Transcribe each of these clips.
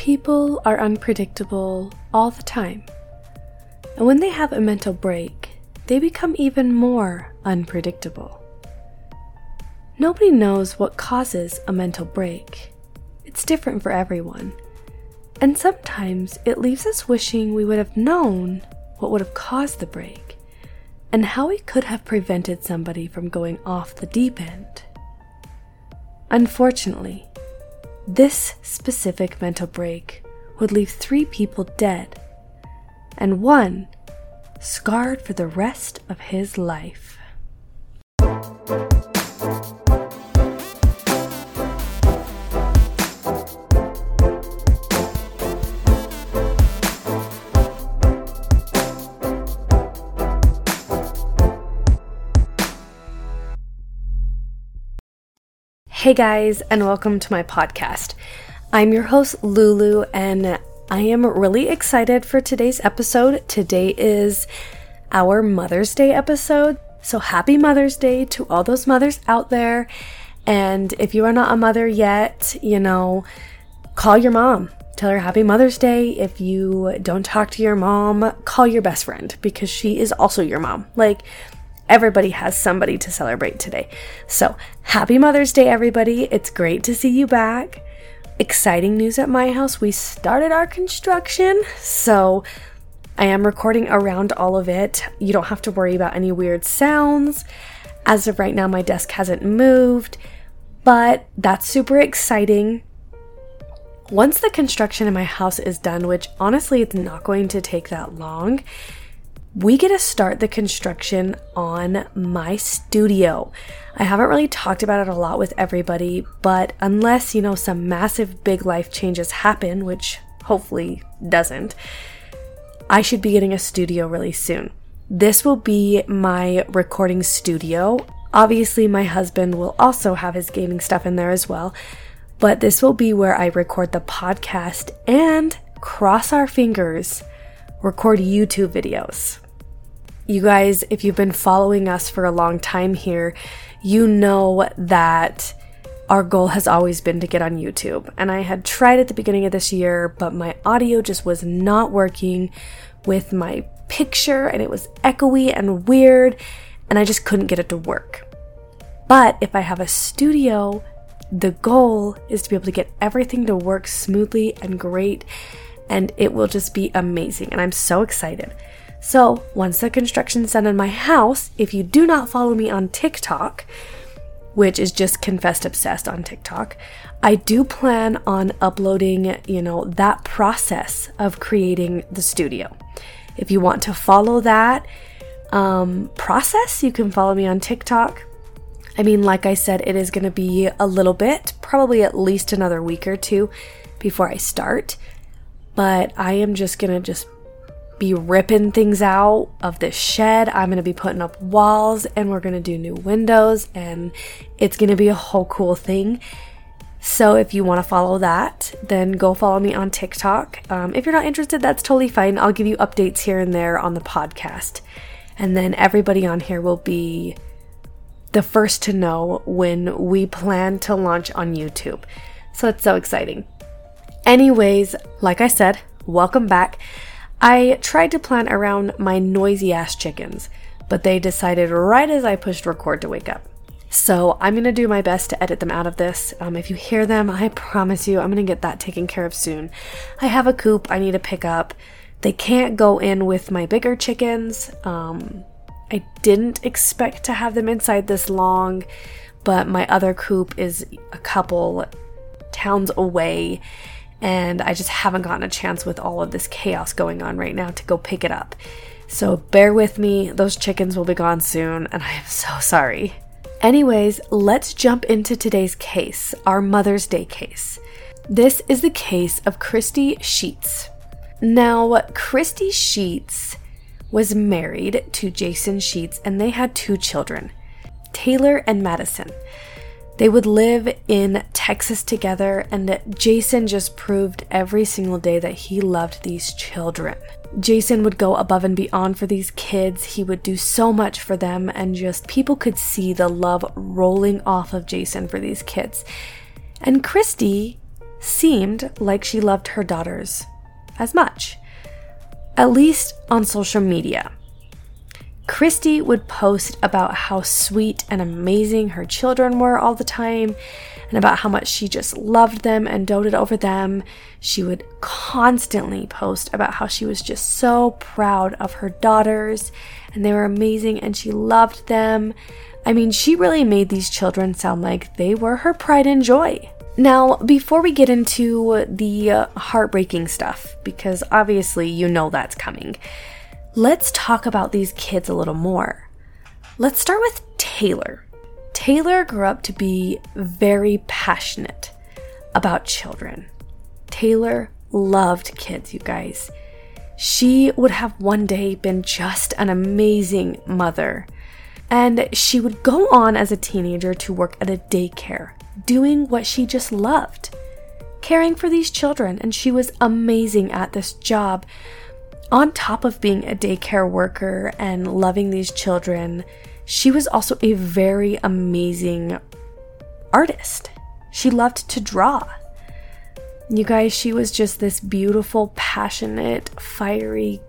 People are unpredictable all the time. And when they have a mental break, they become even more unpredictable. Nobody knows what causes a mental break. It's different for everyone. And sometimes it leaves us wishing we would have known what would have caused the break and how we could have prevented somebody from going off the deep end. Unfortunately, this specific mental break would leave three people dead and one scarred for the rest of his life. Hey guys, and welcome to my podcast. I'm your host, Lulu, and I am really excited for today's episode. Today is our Mother's Day episode. So happy Mother's Day to all those mothers out there. And if you are not a mother yet, you know, call your mom. Tell her happy Mother's Day. If you don't talk to your mom, call your best friend because she is also your mom. Like, everybody has somebody to celebrate today. So, happy Mother's Day, everybody. It's great to see you back. Exciting news at my house. We started our construction. So, I am recording around all of it. You don't have to worry about any weird sounds. As of right now, my desk hasn't moved, but that's super exciting. Once the construction in my house is done, which honestly it's not going to take that long, we get to start the construction on my studio. I haven't really talked about it a lot with everybody, but unless, you know, some massive big life changes happen, which hopefully doesn't, I should be getting a studio really soon. This will be my recording studio. Obviously, my husband will also have his gaming stuff in there as well, but this will be where I record the podcast and cross our fingers record YouTube videos. You guys, if you've been following us for a long time here, you know that our goal has always been to get on YouTube. And I had tried at the beginning of this year, but my audio just was not working with my picture and it was echoey and weird, and I just couldn't get it to work. But if I have a studio, the goal is to be able to get everything to work smoothly and great and it will just be amazing. And I'm so excited. So, once the construction's done in my house, if you do not follow me on TikTok, which is just Confessed Obsessed on TikTok, I do plan on uploading, you know, that process of creating the studio. If you want to follow that um, process, you can follow me on TikTok. I mean, like I said, it is going to be a little bit, probably at least another week or two before I start but I am just gonna just be ripping things out of this shed. I'm gonna be putting up walls and we're gonna do new windows and it's gonna be a whole cool thing. So if you want to follow that, then go follow me on TikTok. Um, if you're not interested, that's totally fine. I'll give you updates here and there on the podcast. And then everybody on here will be the first to know when we plan to launch on YouTube. So it's so exciting. Anyways, like I said, welcome back. I tried to plan around my noisy ass chickens, but they decided right as I pushed record to wake up. So I'm gonna do my best to edit them out of this. Um, if you hear them, I promise you I'm gonna get that taken care of soon. I have a coop I need to pick up. They can't go in with my bigger chickens. Um, I didn't expect to have them inside this long, but my other coop is a couple towns away and I just haven't gotten a chance with all of this chaos going on right now to go pick it up. So bear with me, those chickens will be gone soon, and I am so sorry. Anyways, let's jump into today's case, our Mother's Day case. This is the case of Christy Sheets. Now, Christy Sheets was married to Jason Sheets, and they had two children, Taylor and Madison. They would live in Texas together, and Jason just proved every single day that he loved these children. Jason would go above and beyond for these kids. He would do so much for them, and just people could see the love rolling off of Jason for these kids. And Christy seemed like she loved her daughters as much, at least on social media. Christy would post about how sweet and amazing her children were all the time and about how much she just loved them and doted over them. She would constantly post about how she was just so proud of her daughters and they were amazing and she loved them. I mean, she really made these children sound like they were her pride and joy. Now, before we get into the uh, heartbreaking stuff, because obviously you know that's coming, let's talk about these kids a little more. Let's start with Taylor. Taylor grew up to be very passionate about children. Taylor loved kids, you guys. She would have one day been just an amazing mother. And she would go on as a teenager to work at a daycare, doing what she just loved caring for these children. And she was amazing at this job. On top of being a daycare worker and loving these children, she was also a very amazing artist. She loved to draw. You guys, she was just this beautiful, passionate, fiery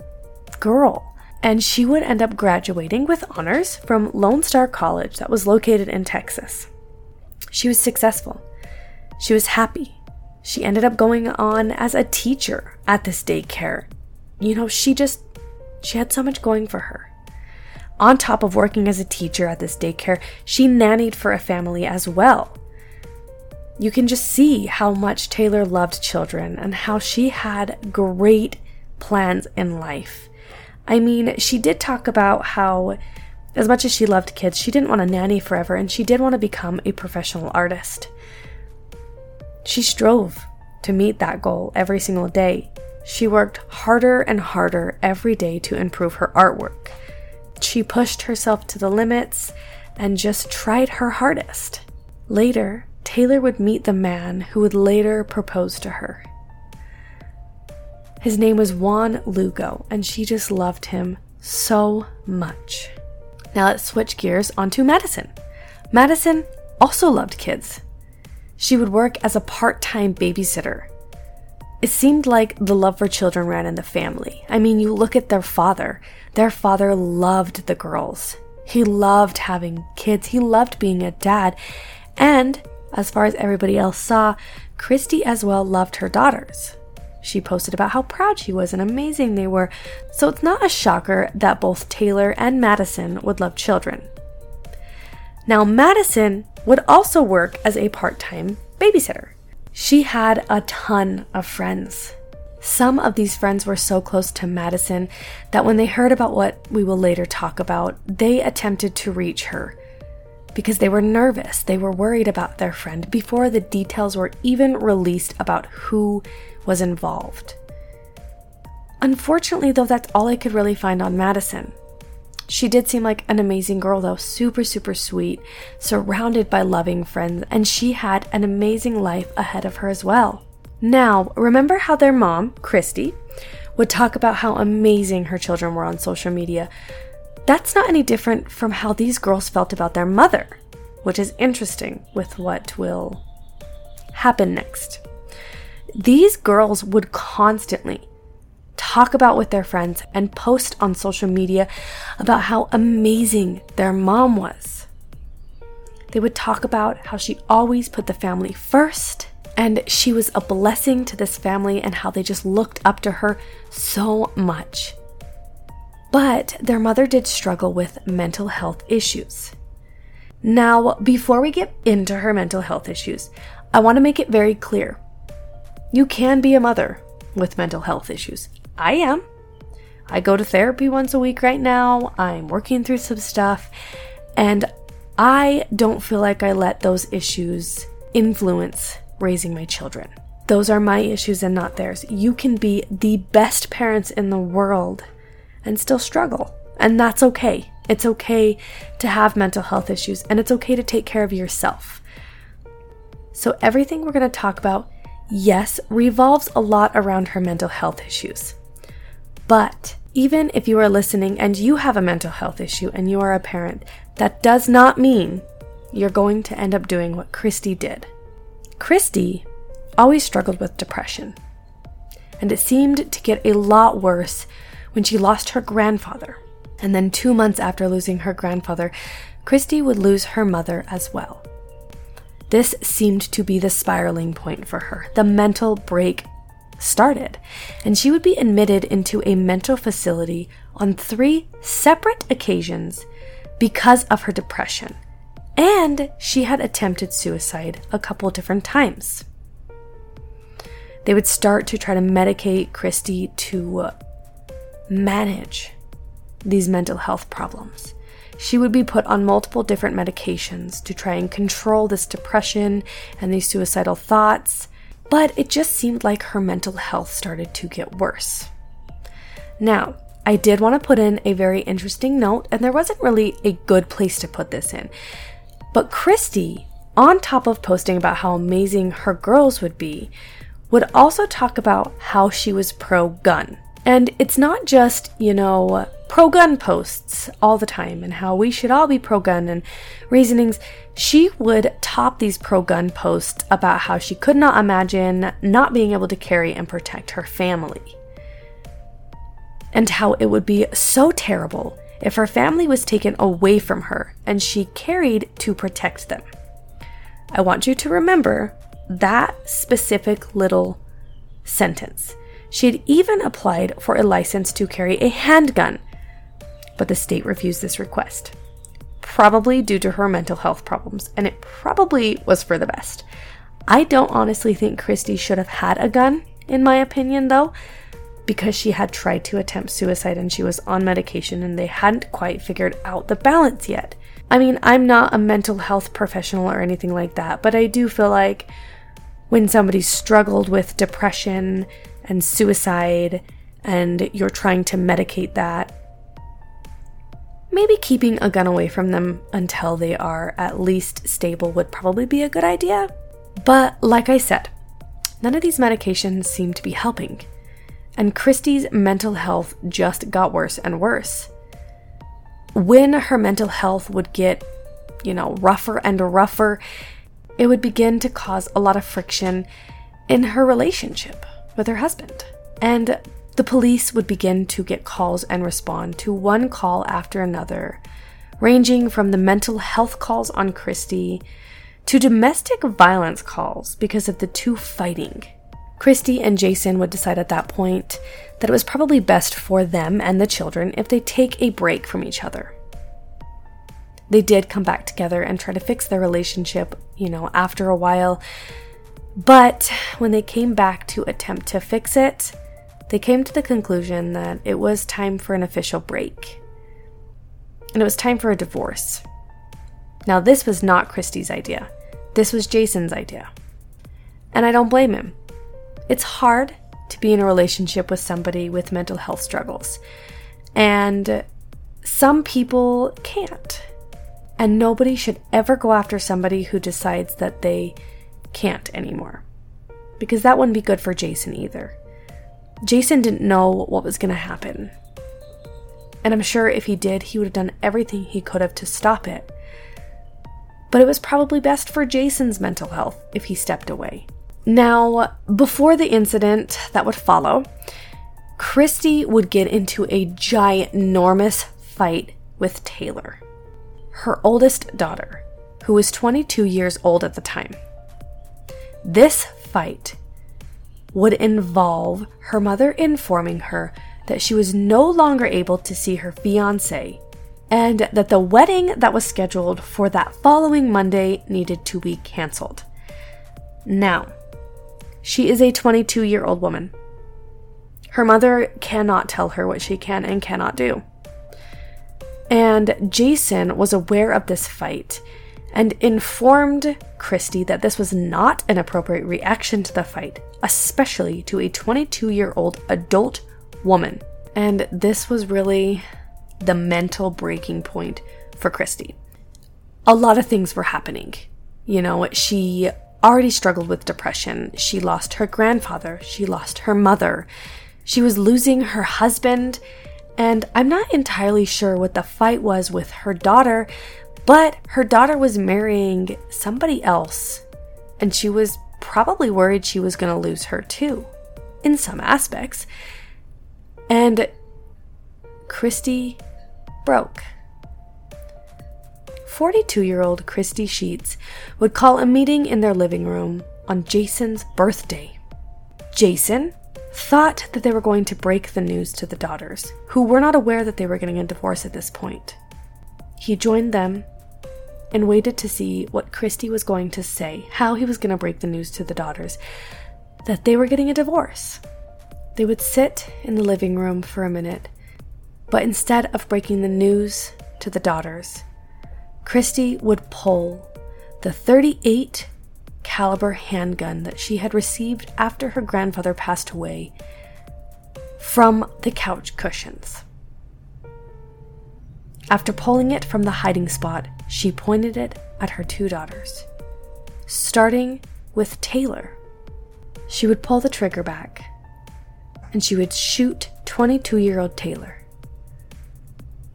girl. And she would end up graduating with honors from Lone Star College that was located in Texas. She was successful. She was happy. She ended up going on as a teacher at this daycare. You know, she just, she had so much going for her. On top of working as a teacher at this daycare, she nannied for a family as well. You can just see how much Taylor loved children and how she had great plans in life. I mean, she did talk about how, as much as she loved kids, she didn't want to nanny forever and she did want to become a professional artist. She strove to meet that goal every single day. She worked harder and harder every day to improve her artwork. She pushed herself to the limits and just tried her hardest. Later, Taylor would meet the man who would later propose to her. His name was Juan Lugo, and she just loved him so much. Now let's switch gears onto Madison. Madison also loved kids. She would work as a part time babysitter it seemed like the love for children ran in the family. I mean, you look at their father. Their father loved the girls. He loved having kids. He loved being a dad. And as far as everybody else saw, Christy as well loved her daughters. She posted about how proud she was and amazing they were, so it's not a shocker that both Taylor and Madison would love children. Now, Madison would also work as a part time babysitter. She had a ton of friends. Some of these friends were so close to Madison that when they heard about what we will later talk about, they attempted to reach her because they were nervous. They were worried about their friend before the details were even released about who was involved. Unfortunately, though, that's all I could really find on Madison. She did seem like an amazing girl, though, super, super sweet, surrounded by loving friends, and she had an amazing life ahead of her as well. Now, remember how their mom, Christy, would talk about how amazing her children were on social media? That's not any different from how these girls felt about their mother, which is interesting with what will happen next. These girls would constantly talk about with their friends and post on social media about how amazing their mom was. They would talk about how she always put the family first and she was a blessing to this family and how they just looked up to her so much. But their mother did struggle with mental health issues. Now, before we get into her mental health issues, I want to make it very clear you can be a mother with mental health issues. I am. I go to therapy once a week right now. I'm working through some stuff. And I don't feel like I let those issues influence raising my children. Those are my issues and not theirs. You can be the best parents in the world and still struggle. And that's okay. It's okay to have mental health issues and it's okay to take care of yourself. So, everything we're going to talk about, yes, revolves a lot around her mental health issues. But even if you are listening and you have a mental health issue and you are a parent, that does not mean you're going to end up doing what Christy did. Christy always struggled with depression. And it seemed to get a lot worse when she lost her grandfather. And then, two months after losing her grandfather, Christy would lose her mother as well. This seemed to be the spiraling point for her. The mental break started, and she would be admitted into a mental facility on three separate occasions because of her depression. And she had attempted suicide a couple different times. They would start to try to medicate Christy to manage these mental health problems. She would be put on multiple different medications to try and control this depression and these suicidal thoughts, but it just seemed like her mental health started to get worse. Now, I did want to put in a very interesting note, and there wasn't really a good place to put this in. But Christy, on top of posting about how amazing her girls would be, would also talk about how she was pro gun. And it's not just, you know, pro gun posts all the time and how we should all be pro gun and reasonings. She would top these pro gun posts about how she could not imagine not being able to carry and protect her family and how it would be so terrible if her family was taken away from her and she carried to protect them. I want you to remember that specific little sentence. She had even applied for a license to carry a handgun, but the state refused this request, probably due to her mental health problems, and it probably was for the best. I don't honestly think Christy should have had a gun, in my opinion, though because she had tried to attempt suicide and she was on medication and they hadn't quite figured out the balance yet. I mean, I'm not a mental health professional or anything like that, but I do feel like when somebody struggled with depression and suicide and you're trying to medicate that, maybe keeping a gun away from them until they are at least stable would probably be a good idea. But like I said, none of these medications seem to be helping and Christy's mental health just got worse and worse. When her mental health would get, you know, rougher and rougher, it would begin to cause a lot of friction in her relationship with her husband. And the police would begin to get calls and respond to one call after another, ranging from the mental health calls on Christy to domestic violence calls because of the two fighting Christy and Jason would decide at that point that it was probably best for them and the children if they take a break from each other. They did come back together and try to fix their relationship, you know, after a while. But when they came back to attempt to fix it, they came to the conclusion that it was time for an official break. And it was time for a divorce. Now, this was not Christy's idea. This was Jason's idea. And I don't blame him. It's hard to be in a relationship with somebody with mental health struggles. And some people can't. And nobody should ever go after somebody who decides that they can't anymore. Because that wouldn't be good for Jason either. Jason didn't know what was going to happen. And I'm sure if he did, he would have done everything he could have to stop it. But it was probably best for Jason's mental health if he stepped away. Now, before the incident that would follow, Christy would get into a ginormous fight with Taylor, her oldest daughter, who was 22 years old at the time. This fight would involve her mother informing her that she was no longer able to see her fiance and that the wedding that was scheduled for that following Monday needed to be canceled. Now, she is a 22 year old woman. Her mother cannot tell her what she can and cannot do. And Jason was aware of this fight and informed Christy that this was not an appropriate reaction to the fight, especially to a 22 year old adult woman. And this was really the mental breaking point for Christy. A lot of things were happening. You know, she already struggled with depression. She lost her grandfather, she lost her mother, she was losing her husband, and I'm not entirely sure what the fight was with her daughter, but her daughter was marrying somebody else, and she was probably worried she was going to lose her too, in some aspects. And Christy broke. 42 year old Christy Sheets would call a meeting in their living room on Jason's birthday. Jason thought that they were going to break the news to the daughters, who were not aware that they were getting a divorce at this point. He joined them and waited to see what Christy was going to say, how he was going to break the news to the daughters that they were getting a divorce. They would sit in the living room for a minute, but instead of breaking the news to the daughters, Christy would pull the 38 caliber handgun that she had received after her grandfather passed away from the couch cushions. After pulling it from the hiding spot, she pointed it at her two daughters. Starting with Taylor, she would pull the trigger back and she would shoot 22 year old Taylor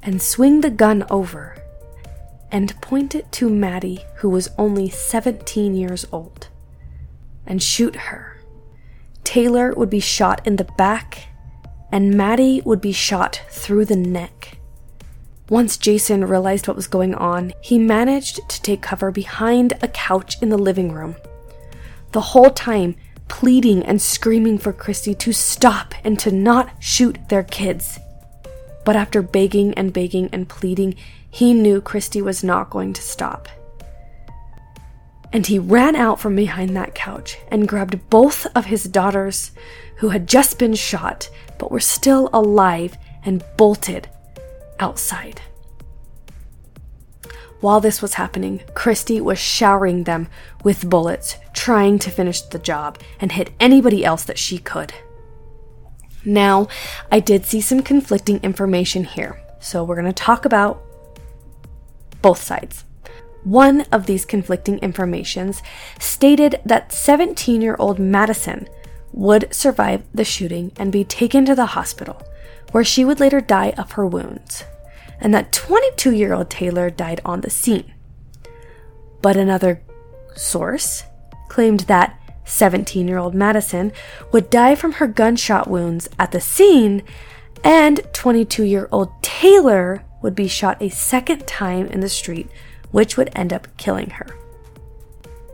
and swing the gun over and point it to Maddie, who was only 17 years old, and shoot her. Taylor would be shot in the back, and Maddie would be shot through the neck. Once Jason realized what was going on, he managed to take cover behind a couch in the living room. The whole time, pleading and screaming for Christy to stop and to not shoot their kids. But after begging and begging and pleading, he knew Christy was not going to stop. And he ran out from behind that couch and grabbed both of his daughters, who had just been shot but were still alive, and bolted outside. While this was happening, Christy was showering them with bullets, trying to finish the job and hit anybody else that she could. Now, I did see some conflicting information here, so we're going to talk about both sides. One of these conflicting informations stated that 17 year old Madison would survive the shooting and be taken to the hospital, where she would later die of her wounds, and that 22 year old Taylor died on the scene. But another source claimed that 17 year old Madison, would die from her gunshot wounds at the scene, and 22 year old Taylor would be shot a second time in the street, which would end up killing her.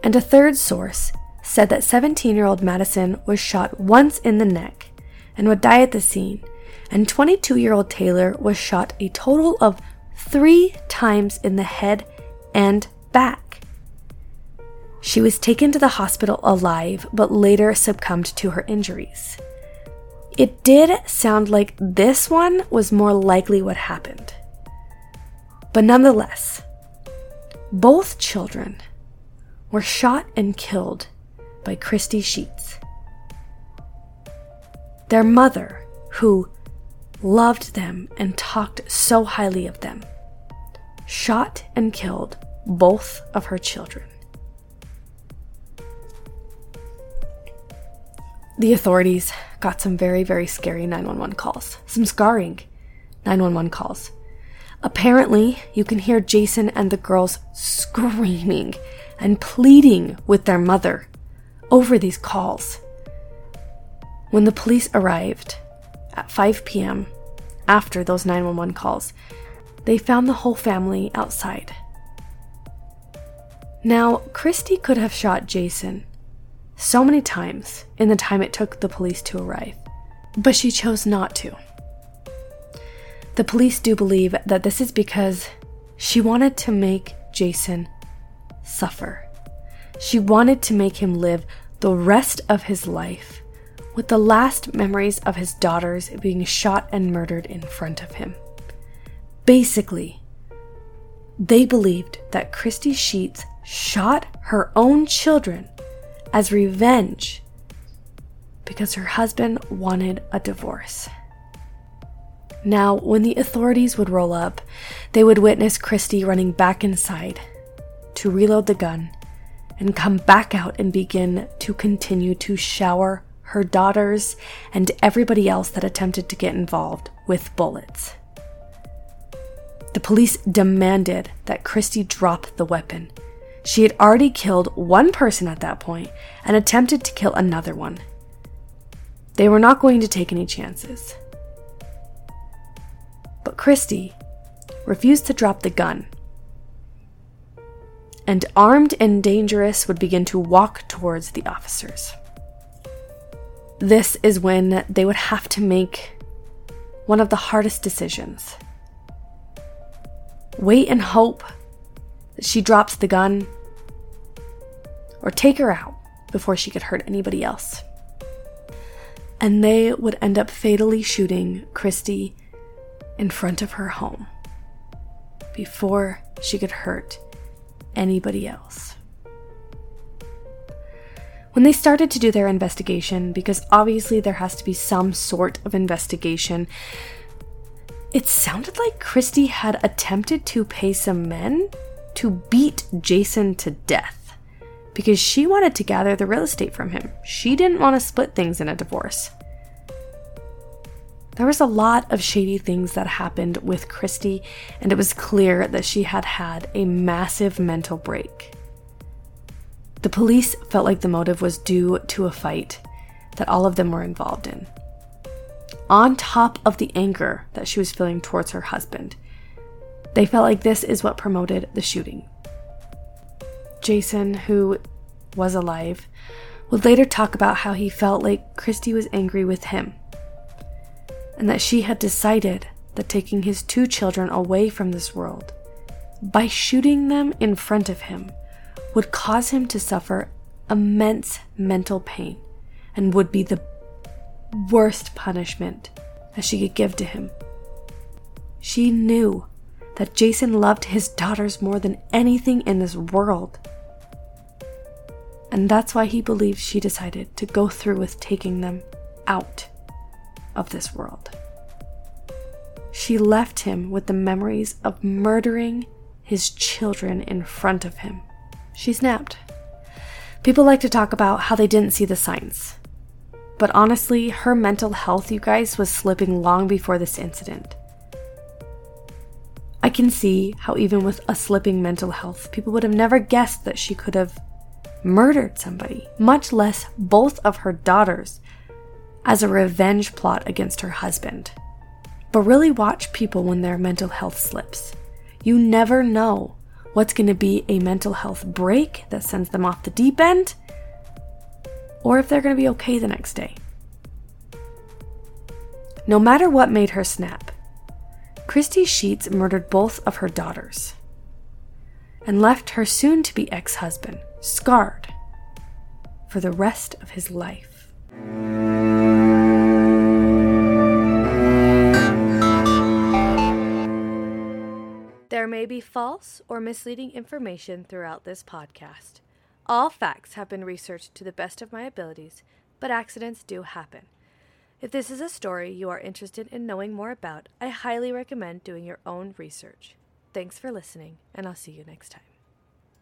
And a third source said that 17 year old Madison was shot once in the neck and would die at the scene, and 22 year old Taylor was shot a total of three times in the head and back. She was taken to the hospital alive, but later succumbed to her injuries. It did sound like this one was more likely what happened. But nonetheless, both children were shot and killed by Christy Sheets. Their mother, who loved them and talked so highly of them, shot and killed both of her children. The authorities got some very, very scary 911 calls, some scarring 911 calls. Apparently, you can hear Jason and the girls screaming and pleading with their mother over these calls. When the police arrived at 5 p.m., after those 911 calls, they found the whole family outside. Now, Christy could have shot Jason so many times in the time it took the police to arrive, but she chose not to. The police do believe that this is because she wanted to make Jason suffer. She wanted to make him live the rest of his life with the last memories of his daughters being shot and murdered in front of him. Basically, they believed that Christy Sheets shot her own children as revenge because her husband wanted a divorce. Now, when the authorities would roll up, they would witness Christy running back inside to reload the gun and come back out and begin to continue to shower her daughters and everybody else that attempted to get involved with bullets. The police demanded that Christy drop the weapon She had already killed one person at that point and attempted to kill another one. They were not going to take any chances. But Christy refused to drop the gun. And armed and dangerous would begin to walk towards the officers. This is when they would have to make one of the hardest decisions. Wait and hope that she drops the gun, or take her out before she could hurt anybody else. And they would end up fatally shooting Christy in front of her home before she could hurt anybody else. When they started to do their investigation, because obviously there has to be some sort of investigation, it sounded like Christy had attempted to pay some men to beat Jason to death because she wanted to gather the real estate from him. She didn't want to split things in a divorce. There was a lot of shady things that happened with Christy, and it was clear that she had had a massive mental break. The police felt like the motive was due to a fight that all of them were involved in. On top of the anger that she was feeling towards her husband, they felt like this is what promoted the shooting. Jason, who was alive, would later talk about how he felt like Christy was angry with him and that she had decided that taking his two children away from this world by shooting them in front of him would cause him to suffer immense mental pain and would be the worst punishment that she could give to him. She knew that Jason loved his daughters more than anything in this world. And that's why he believed she decided to go through with taking them out of this world. She left him with the memories of murdering his children in front of him. She snapped. People like to talk about how they didn't see the signs. But honestly, her mental health, you guys, was slipping long before this incident. I can see how, even with a slipping mental health, people would have never guessed that she could have murdered somebody, much less both of her daughters, as a revenge plot against her husband. But really watch people when their mental health slips. You never know what's going to be a mental health break that sends them off the deep end, or if they're going to be okay the next day. No matter what made her snap, Christy Sheets murdered both of her daughters and left her soon to be ex husband scarred for the rest of his life. There may be false or misleading information throughout this podcast. All facts have been researched to the best of my abilities, but accidents do happen. If this is a story you are interested in knowing more about, I highly recommend doing your own research. Thanks for listening, and I'll see you next time.